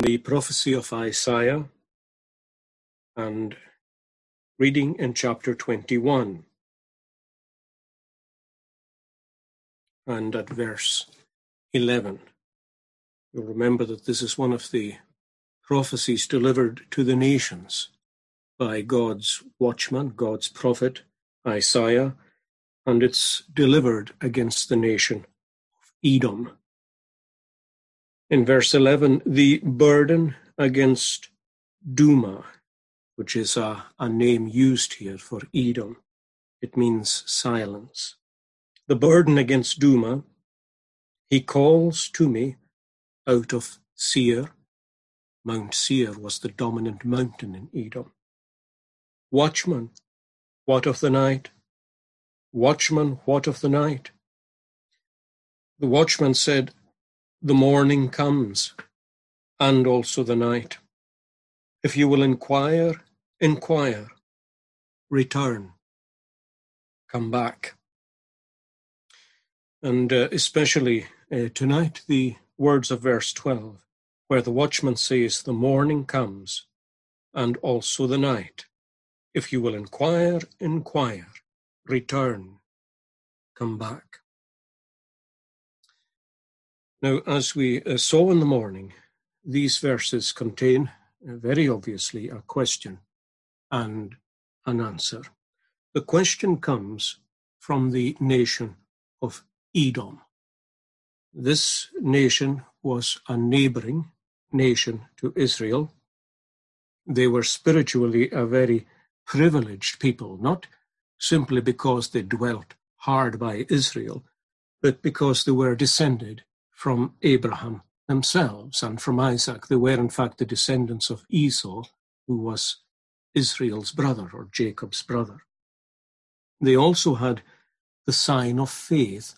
the prophecy of Isaiah and reading in chapter 21 and at verse 11. You'll remember that this is one of the prophecies delivered to the nations by God's watchman, God's prophet, Isaiah, and it's delivered against the nation of Edom. In verse 11, the burden against Duma, which is a, a name used here for Edom. It means silence. The burden against Duma, he calls to me out of Seir. Mount Seir was the dominant mountain in Edom. Watchman, what of the night? Watchman, what of the night? The watchman said, The morning comes, and also the night. If you will inquire, inquire, return, come back. And uh, especially uh, tonight, the words of verse 12, where the watchman says, The morning comes, and also the night. If you will inquire, inquire, return, come back. Now, as we uh, saw in the morning, these verses contain uh, very obviously a question and an answer. The question comes from the nation of Edom. This nation was a neighboring nation to Israel. They were spiritually a very privileged people, not simply because they dwelt hard by Israel, but because they were descended from Abraham themselves and from Isaac. They were, in fact, the descendants of Esau, who was Israel's brother or Jacob's brother. They also had the sign of faith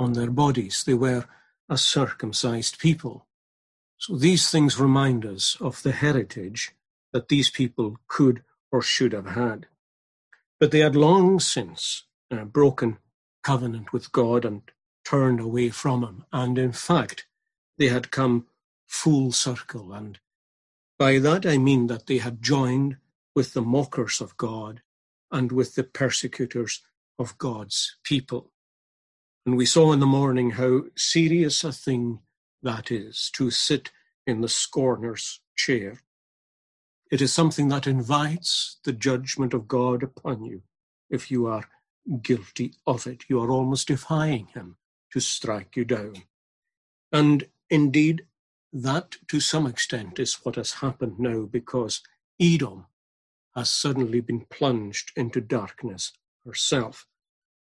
on their bodies. They were a circumcised people. So these things remind us of the heritage that these people could or should have had. But they had long since uh, broken covenant with God and turned away from Him. And in fact, they had come full circle. And by that I mean that they had joined with the mockers of God and with the persecutors of God's people. And we saw in the morning how serious a thing that is to sit in the scorner's chair. It is something that invites the judgment of God upon you if you are guilty of it. You are almost defying Him to strike you down. And indeed, that to some extent is what has happened now because Edom has suddenly been plunged into darkness herself.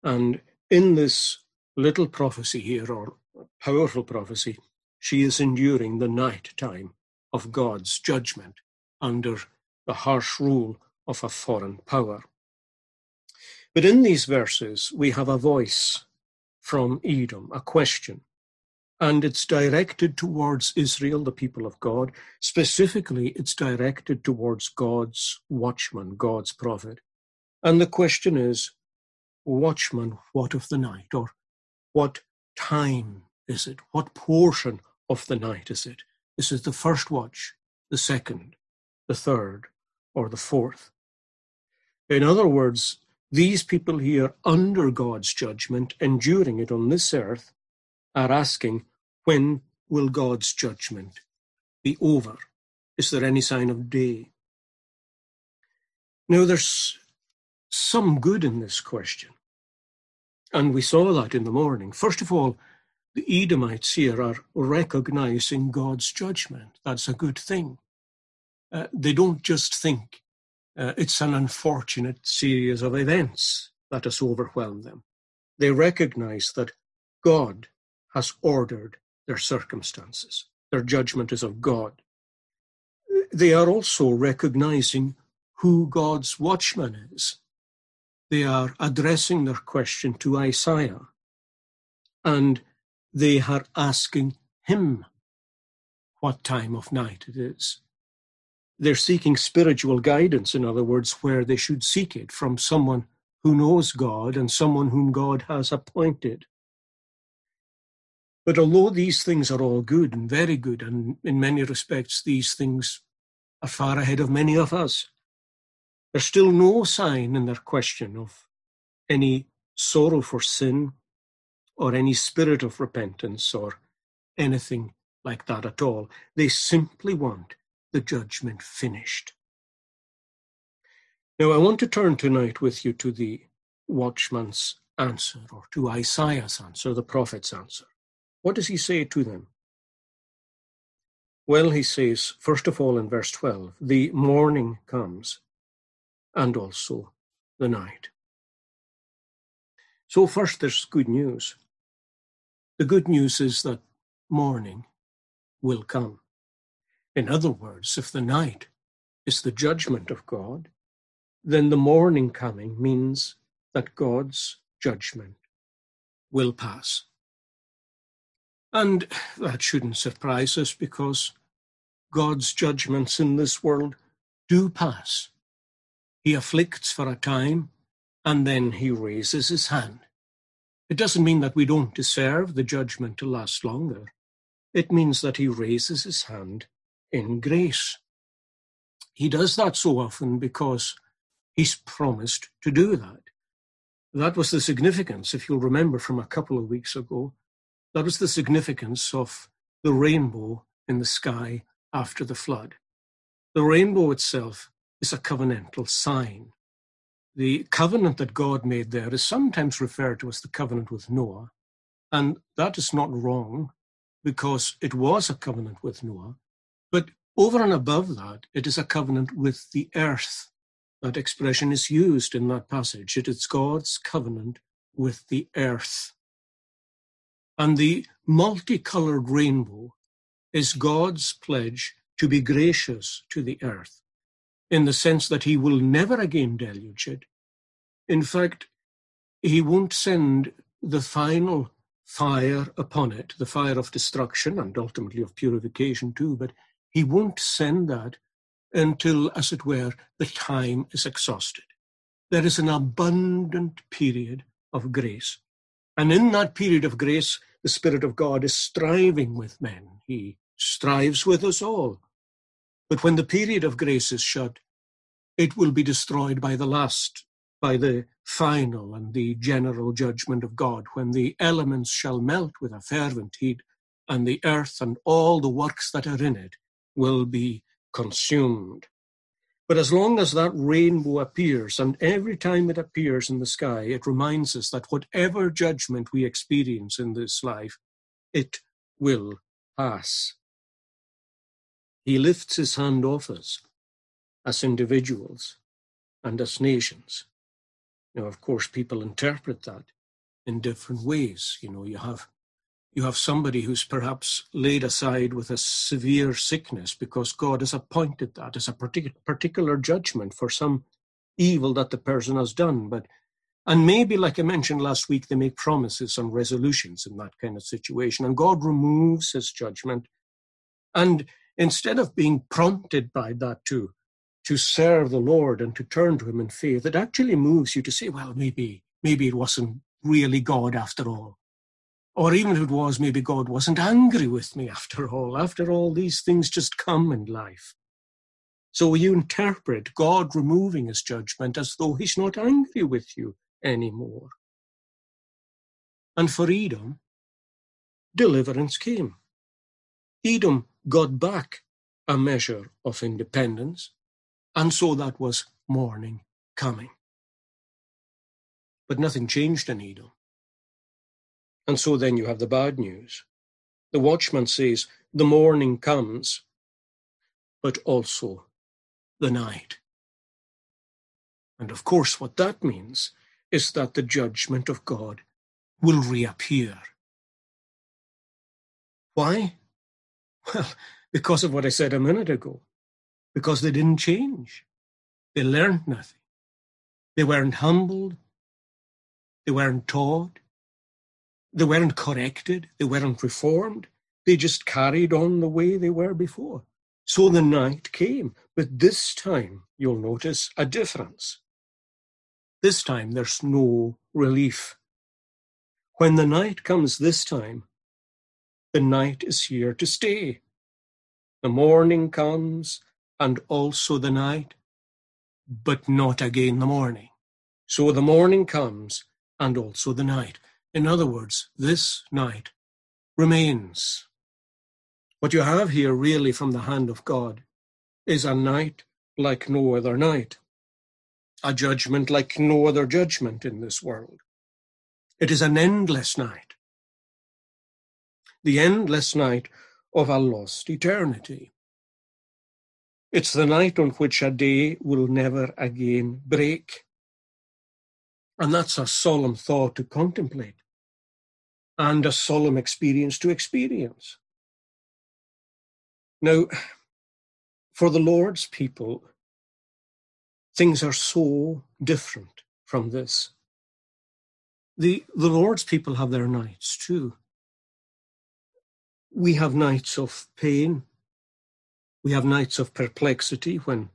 And in this little prophecy here, or powerful prophecy, she is enduring the night time of God's judgment under the harsh rule of a foreign power. But in these verses, we have a voice from Edom, a question, and it's directed towards Israel, the people of God. Specifically, it's directed towards God's watchman, God's prophet. And the question is, Watchman, what of the night? Or what time is it? What portion of the night is it? This is the first watch, the second, the third, or the fourth? In other words, these people here, under God's judgment, enduring it on this earth, are asking, when will God's judgment be over? Is there any sign of day? Now, there's some good in this question. And we saw that in the morning. First of all, the Edomites here are recognizing God's judgment. That's a good thing. Uh, they don't just think uh, it's an unfortunate series of events that has overwhelmed them. They recognize that God has ordered their circumstances. Their judgment is of God. They are also recognizing who God's watchman is. They are addressing their question to Isaiah and they are asking him what time of night it is. They're seeking spiritual guidance, in other words, where they should seek it from someone who knows God and someone whom God has appointed. But although these things are all good and very good, and in many respects these things are far ahead of many of us, there's still no sign in their question of any sorrow for sin or any spirit of repentance or anything like that at all. They simply want the judgment finished. Now, I want to turn tonight with you to the watchman's answer, or to Isaiah's answer, the prophet's answer. What does he say to them? Well, he says, first of all, in verse 12, the morning comes, and also the night. So, first, there's good news. The good news is that morning will come. In other words, if the night is the judgment of God, then the morning coming means that God's judgment will pass. And that shouldn't surprise us because God's judgments in this world do pass. He afflicts for a time and then he raises his hand. It doesn't mean that we don't deserve the judgment to last longer. It means that he raises his hand in grace. He does that so often because He's promised to do that. That was the significance, if you'll remember from a couple of weeks ago, that was the significance of the rainbow in the sky after the flood. The rainbow itself is a covenantal sign. The covenant that God made there is sometimes referred to as the covenant with Noah, and that is not wrong because it was a covenant with Noah. But over and above that, it is a covenant with the earth that expression is used in that passage. It is God's covenant with the earth. And the multicolored rainbow is God's pledge to be gracious to the earth in the sense that he will never again deluge it. In fact, he won't send the final fire upon it, the fire of destruction and ultimately of purification too, but he won't send that until, as it were, the time is exhausted. There is an abundant period of grace. And in that period of grace, the Spirit of God is striving with men. He strives with us all. But when the period of grace is shut, it will be destroyed by the last, by the final and the general judgment of God, when the elements shall melt with a fervent heat, and the earth and all the works that are in it will be consumed. But as long as that rainbow appears, and every time it appears in the sky, it reminds us that whatever judgment we experience in this life, it will pass. He lifts his hand off us as individuals and as nations. Now, of course, people interpret that in different ways. You know, you have you have somebody who's perhaps laid aside with a severe sickness because God has appointed that as a particular judgment for some evil that the person has done. But and maybe, like I mentioned last week, they make promises and resolutions in that kind of situation, and God removes His judgment. And instead of being prompted by that to to serve the Lord and to turn to Him in faith, it actually moves you to say, well, maybe maybe it wasn't really God after all or even if it was, maybe God wasn't angry with me after all. After all, these things just come in life. So you interpret God removing his judgment as though he's not angry with you anymore. And for Edom, deliverance came. Edom got back a measure of independence, and so that was morning coming. But nothing changed in Edom. And so then you have the bad news. The watchman says, The morning comes, but also the night. And of course, what that means is that the judgment of God will reappear. Why? Well, because of what I said a minute ago. Because they didn't change. They learned nothing. They weren't humbled. They weren't taught. They weren't corrected, they weren't reformed, they just carried on the way they were before. So the night came, but this time you'll notice a difference. This time there's no relief. When the night comes this time, the night is here to stay. The morning comes, and also the night, but not again the morning. So the morning comes, and also the night. In other words, this night remains. What you have here, really, from the hand of God, is a night like no other night, a judgment like no other judgment in this world. It is an endless night, the endless night of a lost eternity. It's the night on which a day will never again break. And that's a solemn thought to contemplate and a solemn experience to experience. Now, for the Lord's people, things are so different from this. The, the Lord's people have their nights too. We have nights of pain. We have nights of perplexity when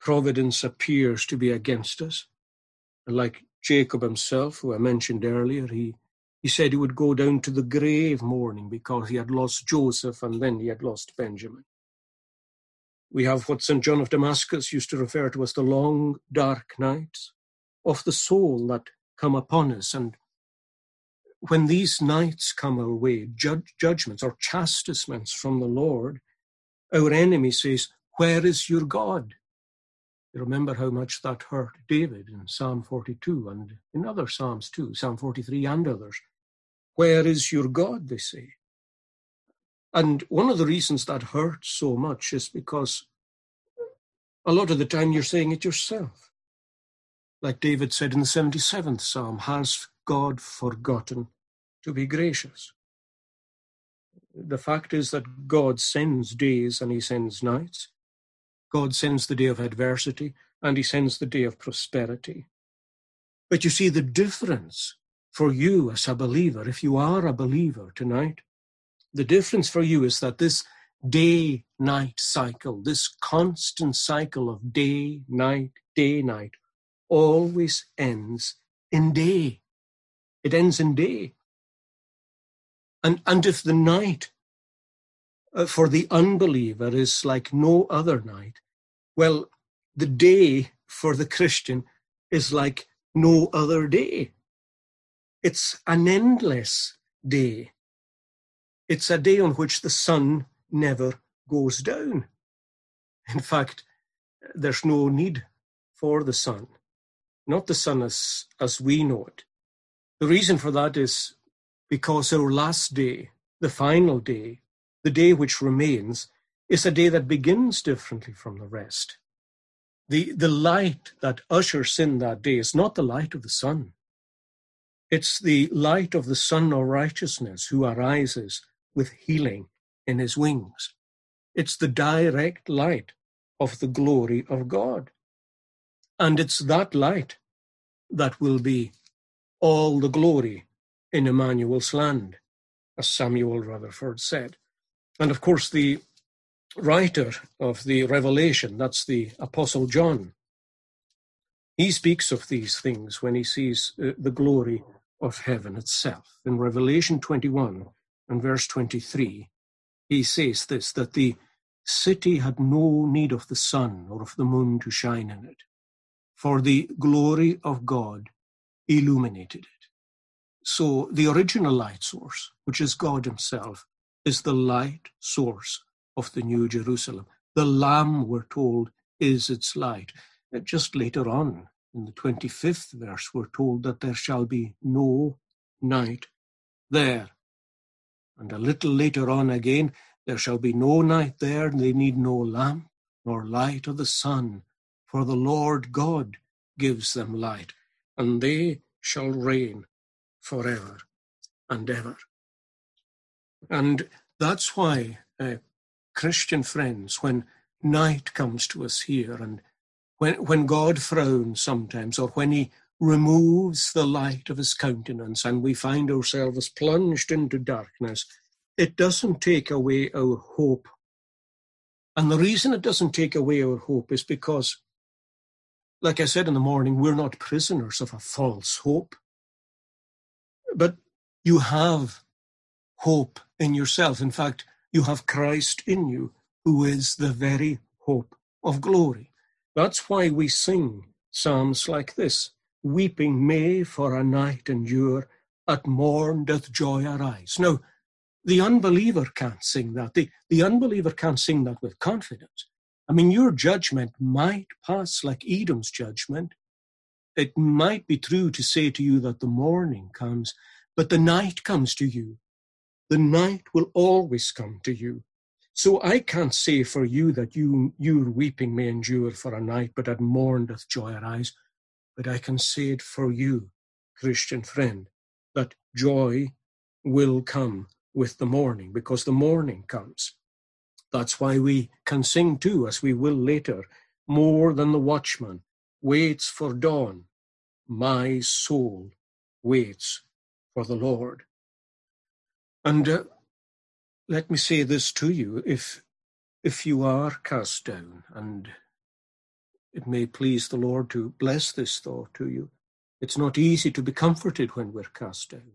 providence appears to be against us. Like Jacob himself, who I mentioned earlier, he, he said he would go down to the grave mourning because he had lost Joseph and then he had lost Benjamin. We have what St. John of Damascus used to refer to as the long, dark nights of the soul that come upon us. And when these nights come our way, judge, judgments or chastisements from the Lord, our enemy says, Where is your God? You remember how much that hurt David in Psalm 42 and in other Psalms too, Psalm 43 and others. Where is your God, they say. And one of the reasons that hurts so much is because a lot of the time you're saying it yourself. Like David said in the 77th Psalm, has God forgotten to be gracious? The fact is that God sends days and he sends nights. God sends the day of adversity and he sends the day of prosperity. But you see the difference for you as a believer, if you are a believer tonight, the difference for you is that this day night cycle, this constant cycle of day, night, day, night, always ends in day. It ends in day. And, and if the night uh, for the unbeliever is like no other night, well, the day for the Christian is like no other day. It's an endless day. It's a day on which the sun never goes down. In fact, there's no need for the sun, not the sun as, as we know it. The reason for that is because our last day, the final day, the day which remains, is a day that begins differently from the rest. The, the light that ushers in that day is not the light of the sun. It's the light of the Sun of Righteousness who arises with healing in his wings. It's the direct light of the glory of God. And it's that light that will be all the glory in Emmanuel's land, as Samuel Rutherford said. And of course, the writer of the Revelation, that's the Apostle John, he speaks of these things when he sees uh, the glory of heaven itself. In Revelation 21, and verse 23, he says this that the city had no need of the sun or of the moon to shine in it, for the glory of God illuminated it. So the original light source, which is God Himself, is the light source of the New Jerusalem. The Lamb, we're told, is its light. Uh, just later on, in the 25th verse, we're told that there shall be no night there. And a little later on again, there shall be no night there, and they need no lamp nor light of the sun, for the Lord God gives them light, and they shall reign forever and ever. And that's why, uh, Christian friends, when night comes to us here, and when, when God frowns sometimes, or when He removes the light of his countenance and we find ourselves plunged into darkness, it doesn't take away our hope. And the reason it doesn't take away our hope is because, like I said in the morning, we're not prisoners of a false hope. But you have hope in yourself. In fact, you have Christ in you, who is the very hope of glory. That's why we sing psalms like this Weeping may for a night endure, at morn doth joy arise. Now, the unbeliever can't sing that. The, the unbeliever can't sing that with confidence. I mean, your judgment might pass like Edom's judgment. It might be true to say to you that the morning comes, but the night comes to you. The night will always come to you. So I can't say for you that you your weeping may endure for a night, but at morn doth joy arise. But I can say it for you, Christian friend, that joy will come with the morning, because the morning comes. That's why we can sing too, as we will later, more than the watchman waits for dawn. My soul waits for the Lord. And uh, let me say this to you, if, if you are cast down, and it may please the Lord to bless this thought to you, it's not easy to be comforted when we're cast down.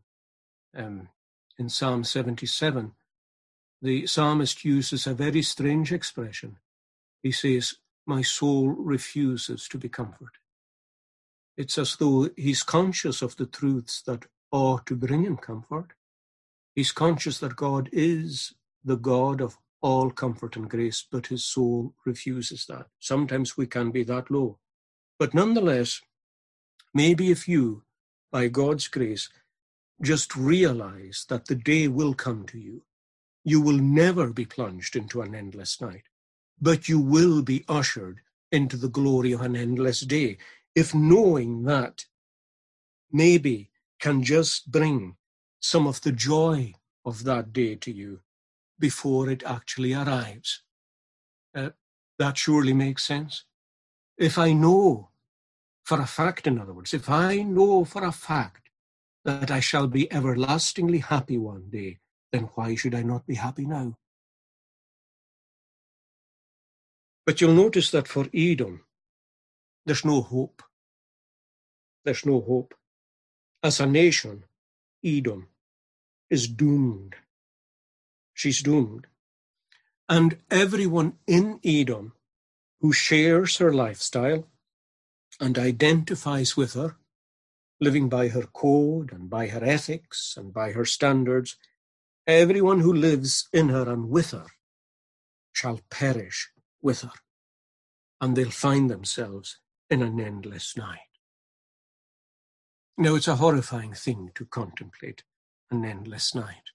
Um, in Psalm 77, the psalmist uses a very strange expression. He says, My soul refuses to be comforted. It's as though he's conscious of the truths that ought to bring him comfort, He's conscious that God is the God of all comfort and grace, but his soul refuses that. Sometimes we can be that low. But nonetheless, maybe if you, by God's grace, just realize that the day will come to you, you will never be plunged into an endless night, but you will be ushered into the glory of an endless day. If knowing that maybe can just bring some of the joy of that day to you before it actually arrives. Uh, that surely makes sense. If I know for a fact, in other words, if I know for a fact that I shall be everlastingly happy one day, then why should I not be happy now? But you'll notice that for Edom, there's no hope. There's no hope. As a nation, Edom is doomed. She's doomed. And everyone in Edom who shares her lifestyle and identifies with her, living by her code and by her ethics and by her standards, everyone who lives in her and with her shall perish with her, and they'll find themselves in an endless night. Now, it's a horrifying thing to contemplate an endless night.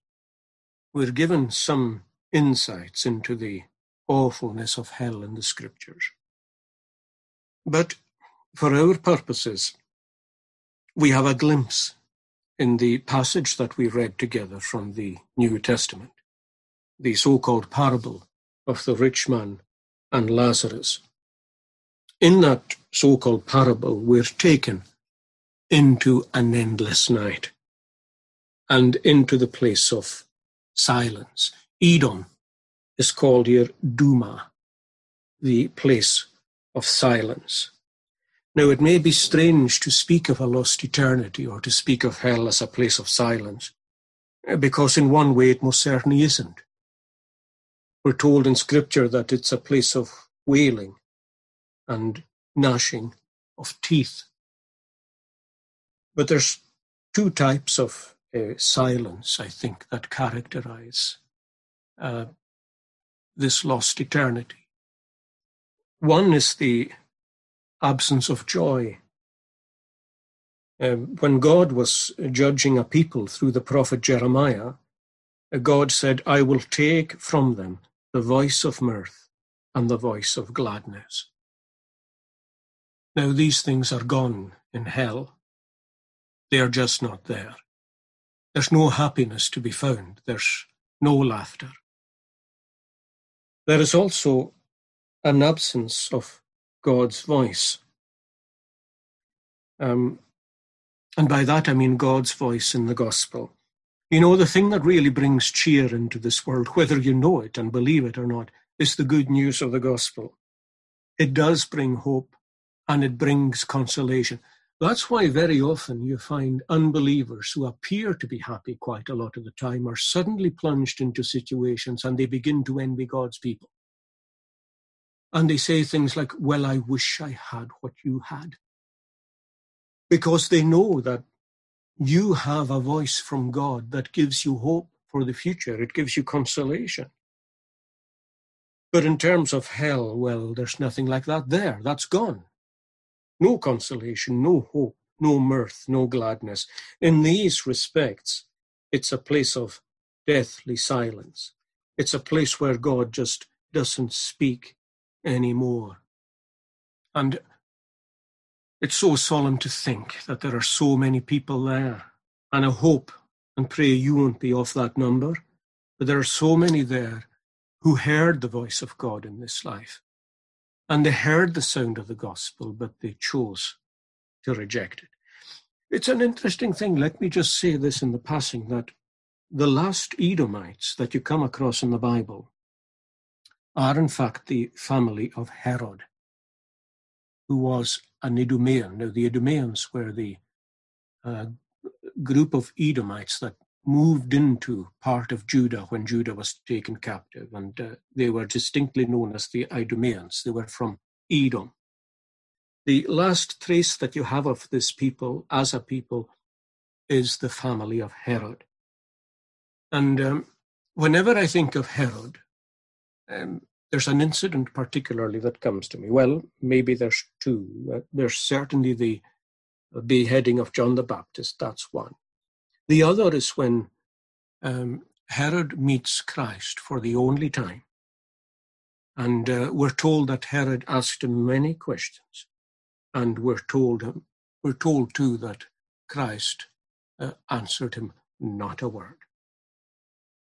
We're given some insights into the awfulness of hell in the scriptures. But for our purposes, we have a glimpse in the passage that we read together from the New Testament, the so-called parable of the rich man and Lazarus. In that so-called parable, we're taken into an endless night and into the place of silence. Edom is called here Duma, the place of silence. Now, it may be strange to speak of a lost eternity or to speak of hell as a place of silence, eh, because in one way it most certainly isn't. We're told in Scripture that it's a place of wailing and gnashing of teeth. But there's two types of uh, silence, I think, that characterize uh, this lost eternity. One is the absence of joy. Um, when God was judging a people through the prophet Jeremiah, uh, God said, I will take from them the voice of mirth and the voice of gladness. Now, these things are gone in hell. They are just not there. There's no happiness to be found. There's no laughter. There is also an absence of God's voice. Um, and by that I mean God's voice in the gospel. You know, the thing that really brings cheer into this world, whether you know it and believe it or not, is the good news of the gospel. It does bring hope and it brings consolation. That's why very often you find unbelievers who appear to be happy quite a lot of the time are suddenly plunged into situations and they begin to envy God's people. And they say things like, Well, I wish I had what you had. Because they know that you have a voice from God that gives you hope for the future, it gives you consolation. But in terms of hell, well, there's nothing like that there. That's gone. No consolation, no hope, no mirth, no gladness. In these respects, it's a place of deathly silence. It's a place where God just doesn't speak anymore. And it's so solemn to think that there are so many people there. And I hope and pray you won't be off that number, but there are so many there who heard the voice of God in this life. And they heard the sound of the gospel, but they chose to reject it. It's an interesting thing. Let me just say this in the passing that the last Edomites that you come across in the Bible are, in fact, the family of Herod, who was an Idumean. Now, the Idumeans were the uh, group of Edomites that moved into part of Judah when Judah was taken captive, and uh, they were distinctly known as the Idumeans. They were from Edom. The last trace that you have of this people as a people is the family of Herod. And um, whenever I think of Herod, um, there's an incident particularly that comes to me. Well, maybe there's two. Uh, there's certainly the beheading of John the Baptist, that's one. The other is when um, Herod meets Christ for the only time. And uh, we're told that Herod asked him many questions. And we're told, him, we're told too that Christ uh, answered him not a word.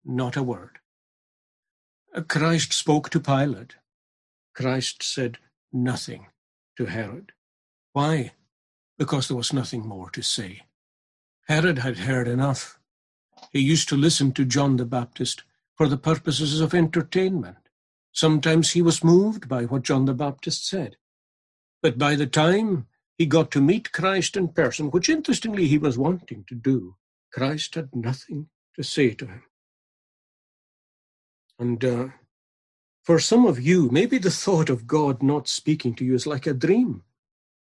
Not a word. Christ spoke to Pilate. Christ said nothing to Herod. Why? Because there was nothing more to say. Herod had heard enough. He used to listen to John the Baptist for the purposes of entertainment. Sometimes he was moved by what John the Baptist said. But by the time he got to meet Christ in person, which interestingly he was wanting to do, Christ had nothing to say to him. And uh, for some of you, maybe the thought of God not speaking to you is like a dream.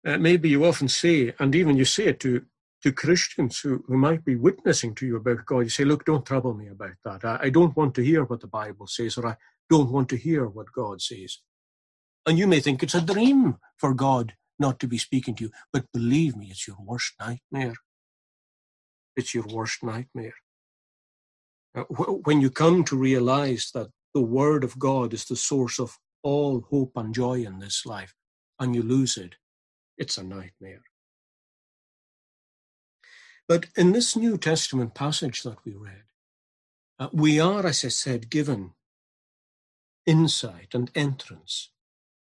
Uh, maybe you often say, and even you say it to, to Christians who, who might be witnessing to you about God, you say, Look, don't trouble me about that. I, I don't want to hear what the Bible says, or I don't want to hear what God says. And you may think it's a dream for God not to be speaking to you, but believe me, it's your worst nightmare. It's your worst nightmare. When you come to realize that the Word of God is the source of all hope and joy in this life, and you lose it, it's a nightmare. But in this New Testament passage that we read, uh, we are, as I said, given insight and entrance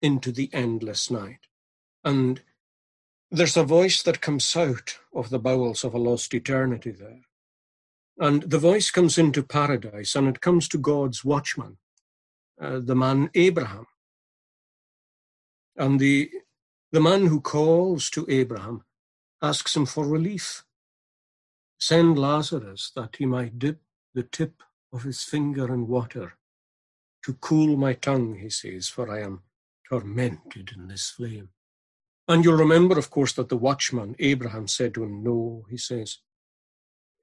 into the endless night. And there's a voice that comes out of the bowels of a lost eternity there. And the voice comes into paradise and it comes to God's watchman, uh, the man Abraham. And the, the man who calls to Abraham asks him for relief. Send Lazarus that he might dip the tip of his finger in water to cool my tongue, he says, for I am tormented in this flame. And you'll remember, of course, that the watchman, Abraham, said to him, No, he says,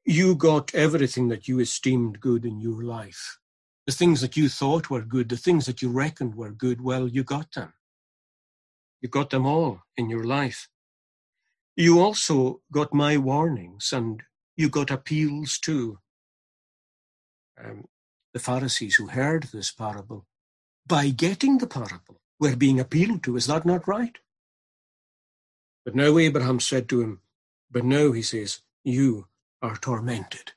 you got everything that you esteemed good in your life. The things that you thought were good, the things that you reckoned were good, well, you got them. You got them all in your life. You also got my warnings and you got appeals too. Um, the Pharisees who heard this parable, by getting the parable, were being appealed to. Is that not right? But now Abraham said to him, But now, he says, you are tormented.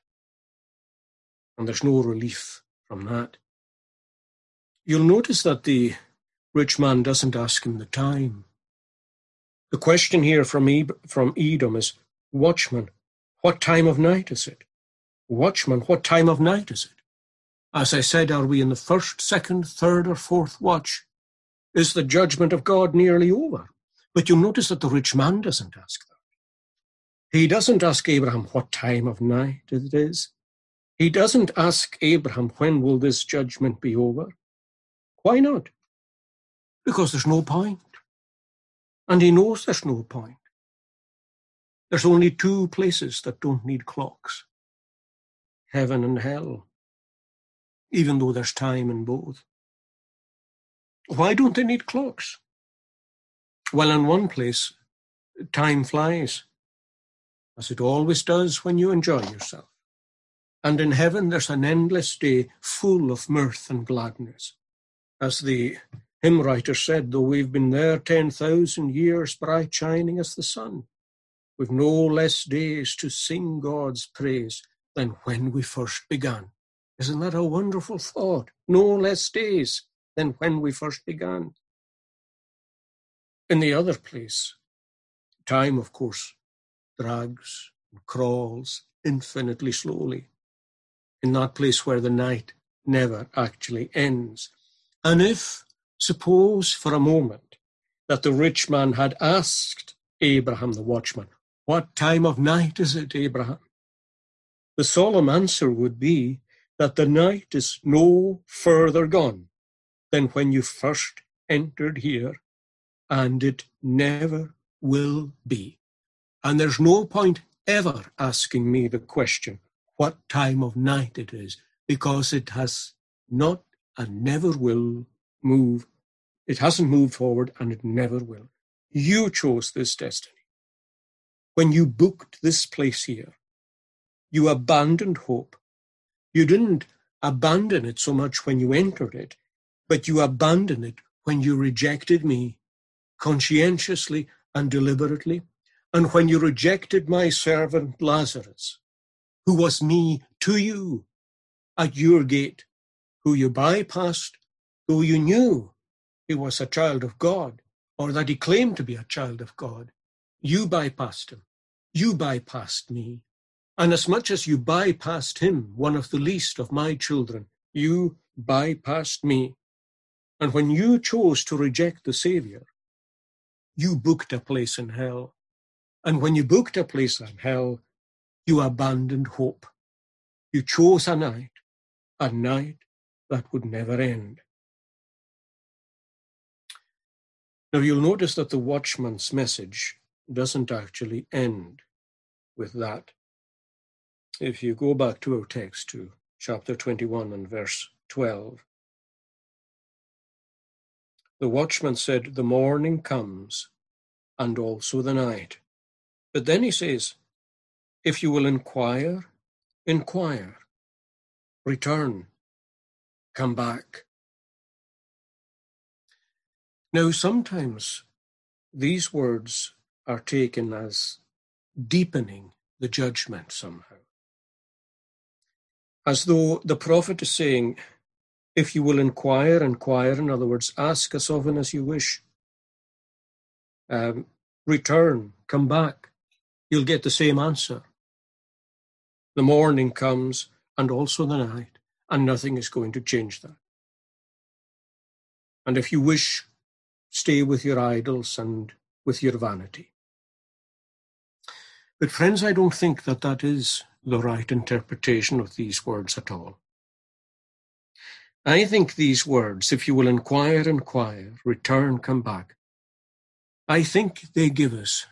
And there's no relief from that. You'll notice that the rich man doesn't ask him the time. The question here from, from Edom is, Watchman, what time of night is it? Watchman, what time of night is it? As I said, are we in the first, second, third, or fourth watch? Is the judgment of God nearly over? But you'll notice that the rich man doesn't ask that. He doesn't ask Abraham what time of night it is. He doesn't ask Abraham, when will this judgment be over? Why not? Because there's no point. And he knows there's no point. There's only two places that don't need clocks heaven and hell, even though there's time in both. Why don't they need clocks? Well, in one place, time flies, as it always does when you enjoy yourself. And in heaven, there's an endless day full of mirth and gladness. As the hymn writer said, though we've been there 10,000 years, bright shining as the sun, with no less days to sing God's praise than when we first began. Isn't that a wonderful thought? No less days than when we first began. In the other place, time, of course, drags and crawls infinitely slowly. In that place where the night never actually ends. And if, suppose for a moment, that the rich man had asked Abraham the watchman, what time of night is it, Abraham? The solemn answer would be that the night is no further gone than when you first entered here, and it never will be. And there's no point ever asking me the question what time of night it is, because it has not and never will move. It hasn't moved forward and it never will. You chose this destiny when you booked this place here, you abandoned hope. You didn't abandon it so much when you entered it, but you abandoned it when you rejected me conscientiously and deliberately, and when you rejected my servant Lazarus, who was me to you at your gate, who you bypassed, though you knew he was a child of God, or that he claimed to be a child of God. You bypassed him. You bypassed me. And as much as you bypassed him, one of the least of my children, you bypassed me. And when you chose to reject the Savior, you booked a place in hell. And when you booked a place in hell, you abandoned hope. You chose a night, a night that would never end. Now you'll notice that the watchman's message doesn't actually end with that. If you go back to our text to chapter 21 and verse 12, the watchman said, The morning comes, and also the night. But then he says, If you will inquire, inquire, return, come back. Now, sometimes these words are taken as deepening the judgment somehow. As though the prophet is saying, if you will inquire, inquire, in other words, ask as often as you wish. Um, return, come back, you'll get the same answer. The morning comes and also the night, and nothing is going to change that. And if you wish, stay with your idols and with your vanity. But friends, I don't think that that is the right interpretation of these words at all. I think these words, if you will inquire, inquire, return, come back, I think they give us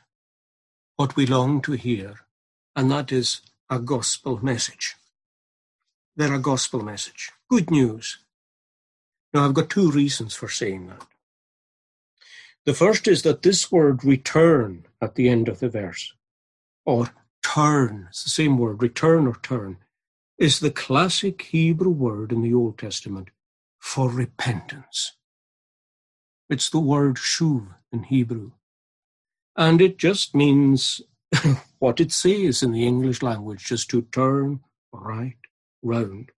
what we long to hear, and that is a gospel message. They're a gospel message. Good news. Now, I've got two reasons for saying that. The first is that this word return at the end of the verse or turn, it's the same word, return or turn, is the classic Hebrew word in the Old Testament for repentance. It's the word shuv in Hebrew. And it just means what it says in the English language, just to turn right round.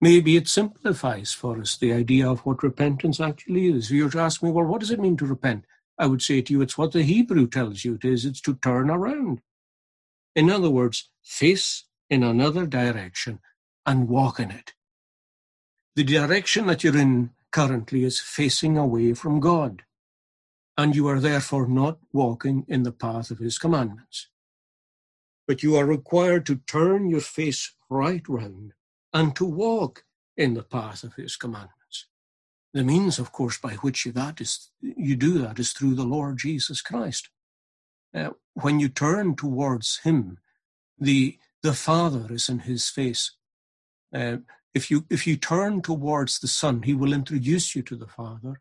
Maybe it simplifies for us the idea of what repentance actually is. If you were to ask me, well, what does it mean to repent? I would say to you, it's what the Hebrew tells you it is. It's to turn around. In other words, face in another direction and walk in it. The direction that you're in currently is facing away from God, and you are therefore not walking in the path of His commandments. but you are required to turn your face right round and to walk in the path of his commandments. The means, of course, by which you, that is, you do that is through the Lord Jesus Christ. Uh, when you turn towards him, the, the Father is in his face. Uh, if you, if you turn towards the Son, he will introduce you to the Father.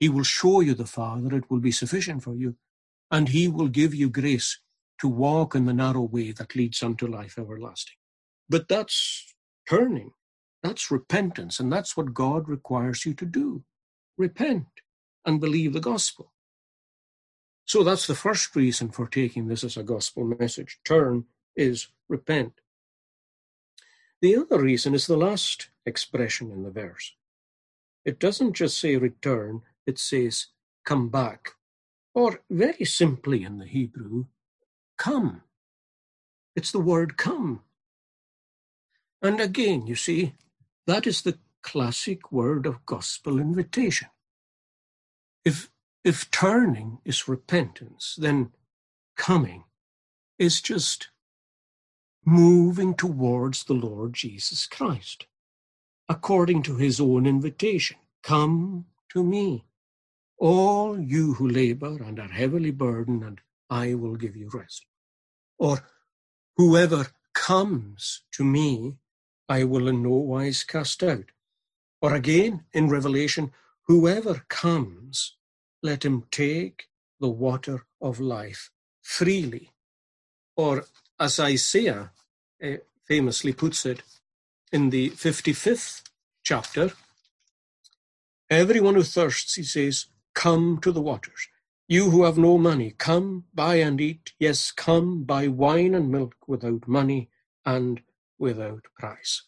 He will show you the Father. It will be sufficient for you. And he will give you grace to walk in the narrow way that leads unto life everlasting. But that's turning. That's repentance. And that's what God requires you to do. Repent and believe the gospel. So that's the first reason for taking this as a gospel message. Turn is repent. The other reason is the last expression in the verse. It doesn't just say return, it says come back. Or very simply in the Hebrew, come. It's the word come. And again, you see, that is the classic word of gospel invitation. If, if turning is repentance, then coming is just moving towards the Lord Jesus Christ, according to his own invitation. Come to me, all you who labor and are heavily burdened, and I will give you rest. Or, whoever comes to me, I will in no wise cast out. Or again, in Revelation, whoever comes, let him take the water of life freely. Or as Isaiah uh, famously puts it in the 55th chapter, everyone who thirsts, he says, come to the waters. You who have no money, come, buy and eat. Yes, come, buy wine and milk without money and without price.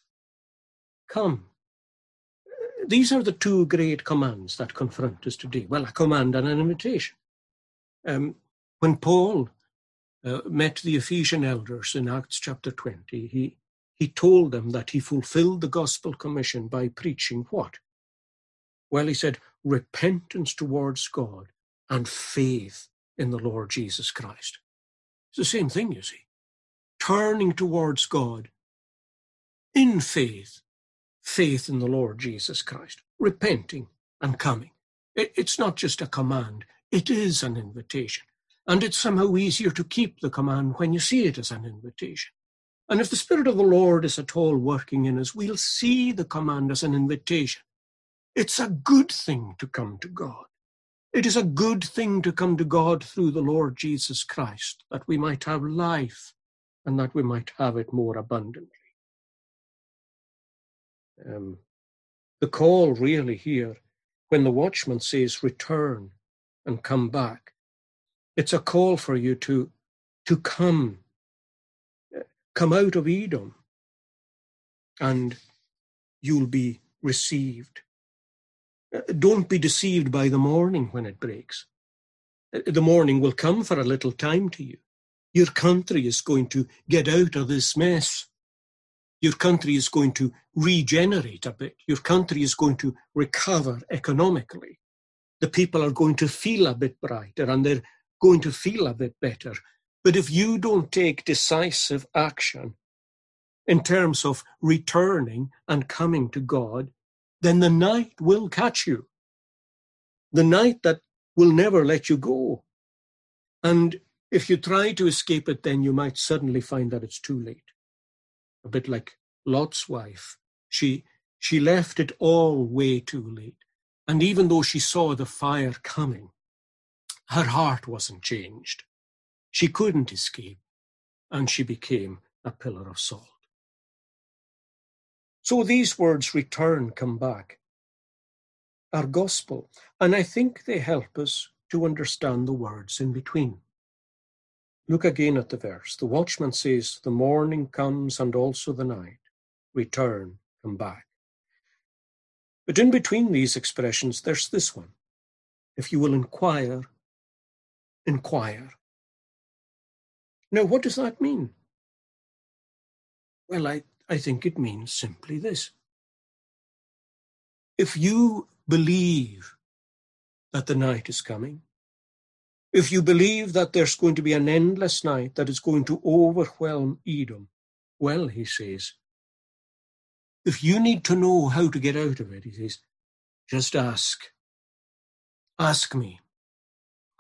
Come. These are the two great commands that confront us today. Well, a command and an invitation. Um, when Paul uh, met the Ephesian elders in Acts chapter 20, he, he told them that he fulfilled the gospel commission by preaching what? Well, he said, repentance towards God and faith in the Lord Jesus Christ. It's the same thing, you see. Turning towards God in faith, faith in the Lord Jesus Christ, repenting and coming. it's not just a command, it is an invitation. And it's somehow easier to keep the command when you see it as an invitation. And if the Spirit of the Lord is at all working in us, we'll see the command as an invitation. It's a good thing to come to God. It is a good thing to come to God through the Lord Jesus Christ, that we might have life and that we might have it more abundantly. Um, the call really here, when the watchman says return and come back, it's a call for you to, to come, uh, come out of Edom, and you'll be received. Uh, don't be deceived by the morning when it breaks. Uh, the morning will come for a little time to you. Your country is going to get out of this mess. Your country is going to regenerate a bit. Your country is going to recover economically. The people are going to feel a bit brighter and they're going to feel a bit better. But if you don't take decisive action in terms of returning and coming to God, then the night will catch you. The night that will never let you go. And if you try to escape it, then you might suddenly find that it's too late. A bit like Lot's wife. She, she left it all way too late. And even though she saw the fire coming, her heart wasn't changed. She couldn't escape, and she became a pillar of salt. So these words return, come back, are gospel, and I think they help us to understand the words in between. Look again at the verse. The watchman says, The morning comes and also the night. Return, come back. But in between these expressions, there's this one. If you will inquire, inquire. Now, what does that mean? Well, I I think it means simply this. If you believe that the night is coming, if you believe that there's going to be an endless night that is going to overwhelm Edom, well, he says, if you need to know how to get out of it, he says, just ask. Ask me.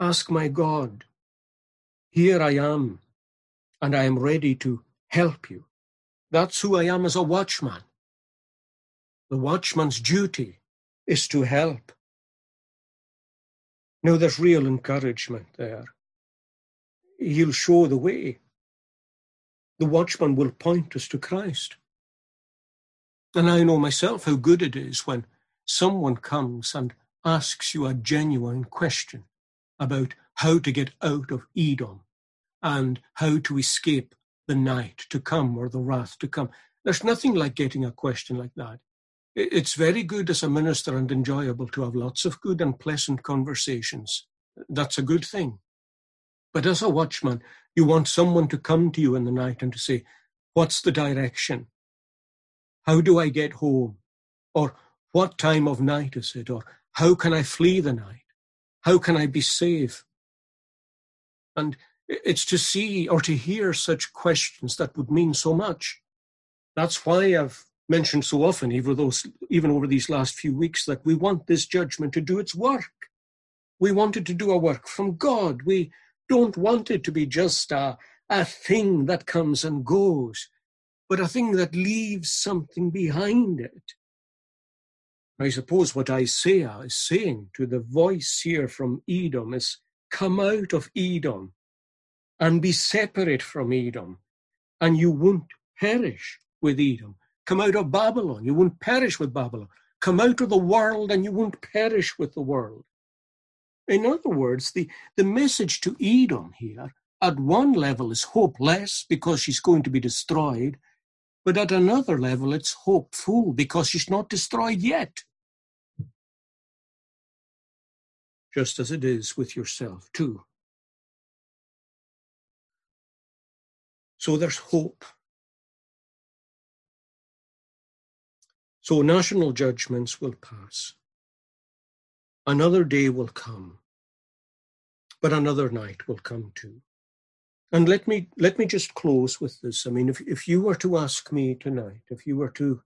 Ask my God. Here I am, and I am ready to help you. That's who I am as a watchman. The watchman's duty is to help. Now, there's real encouragement there. He'll show the way. The watchman will point us to Christ. And I know myself how good it is when someone comes and asks you a genuine question about how to get out of Edom and how to escape the night to come or the wrath to come. There's nothing like getting a question like that. It's very good as a minister and enjoyable to have lots of good and pleasant conversations. That's a good thing. But as a watchman, you want someone to come to you in the night and to say, What's the direction? How do I get home? Or what time of night is it? Or how can I flee the night? How can I be safe? And it's to see or to hear such questions that would mean so much. That's why I've mentioned so often, even, those, even over these last few weeks, that we want this judgment to do its work. We want it to do a work from God. We don't want it to be just a, a thing that comes and goes, but a thing that leaves something behind it. I suppose what Isaiah is saying to the voice here from Edom is come out of Edom and be separate from Edom, and you won't perish with Edom. Come out of Babylon, you won't perish with Babylon. Come out of the world and you won't perish with the world. In other words, the, the message to Edom here at one level is hopeless because she's going to be destroyed, but at another level it's hopeful because she's not destroyed yet. Just as it is with yourself, too. So there's hope. So national judgments will pass. Another day will come, but another night will come too. And let me let me just close with this. I mean, if, if you were to ask me tonight, if you were to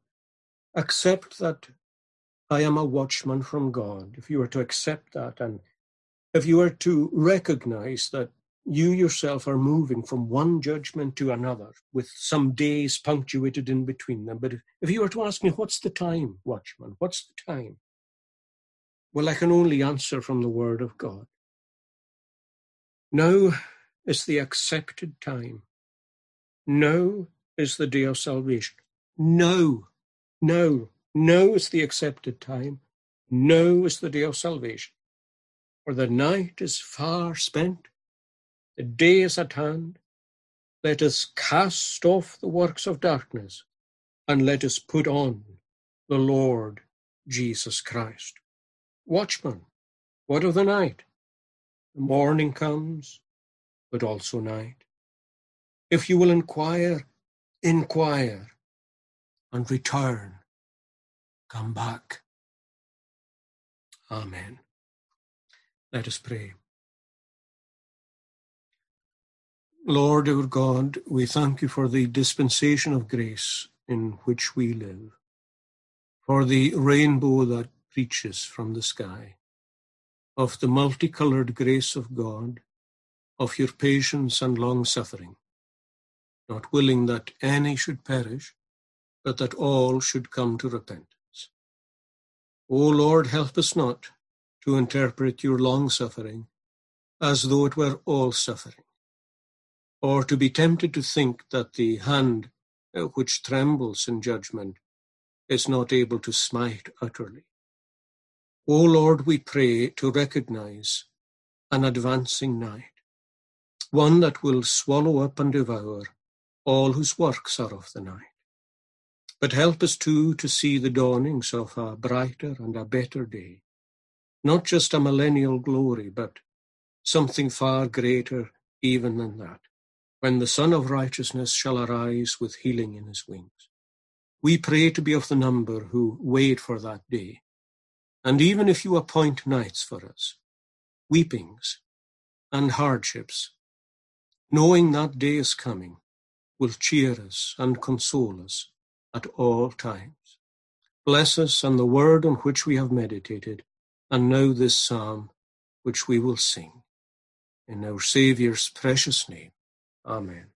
accept that I am a watchman from God, if you were to accept that, and if you were to recognize that you yourself are moving from one judgment to another with some days punctuated in between them. But if, if you were to ask me, what's the time, watchman? What's the time? Well, I can only answer from the Word of God. Now is the accepted time. Now is the day of salvation. No, no, no is the accepted time. No is the day of salvation. For the night is far spent the day is at hand. Let us cast off the works of darkness and let us put on the Lord Jesus Christ. Watchman, what of the night? The morning comes, but also night. If you will inquire, inquire and return. Come back. Amen. Let us pray. Lord our God, we thank you for the dispensation of grace in which we live, for the rainbow that reaches from the sky, of the multicolored grace of God, of your patience and long suffering, not willing that any should perish, but that all should come to repentance. O Lord, help us not to interpret your long suffering as though it were all suffering or to be tempted to think that the hand uh, which trembles in judgment is not able to smite utterly. O Lord, we pray to recognize an advancing night, one that will swallow up and devour all whose works are of the night. But help us too to see the dawnings of a brighter and a better day, not just a millennial glory, but something far greater even than that when the Sun of Righteousness shall arise with healing in his wings. We pray to be of the number who wait for that day. And even if you appoint nights for us, weepings and hardships, knowing that day is coming, will cheer us and console us at all times. Bless us and the word on which we have meditated, and now this psalm which we will sing. In our Saviour's precious name. Amen.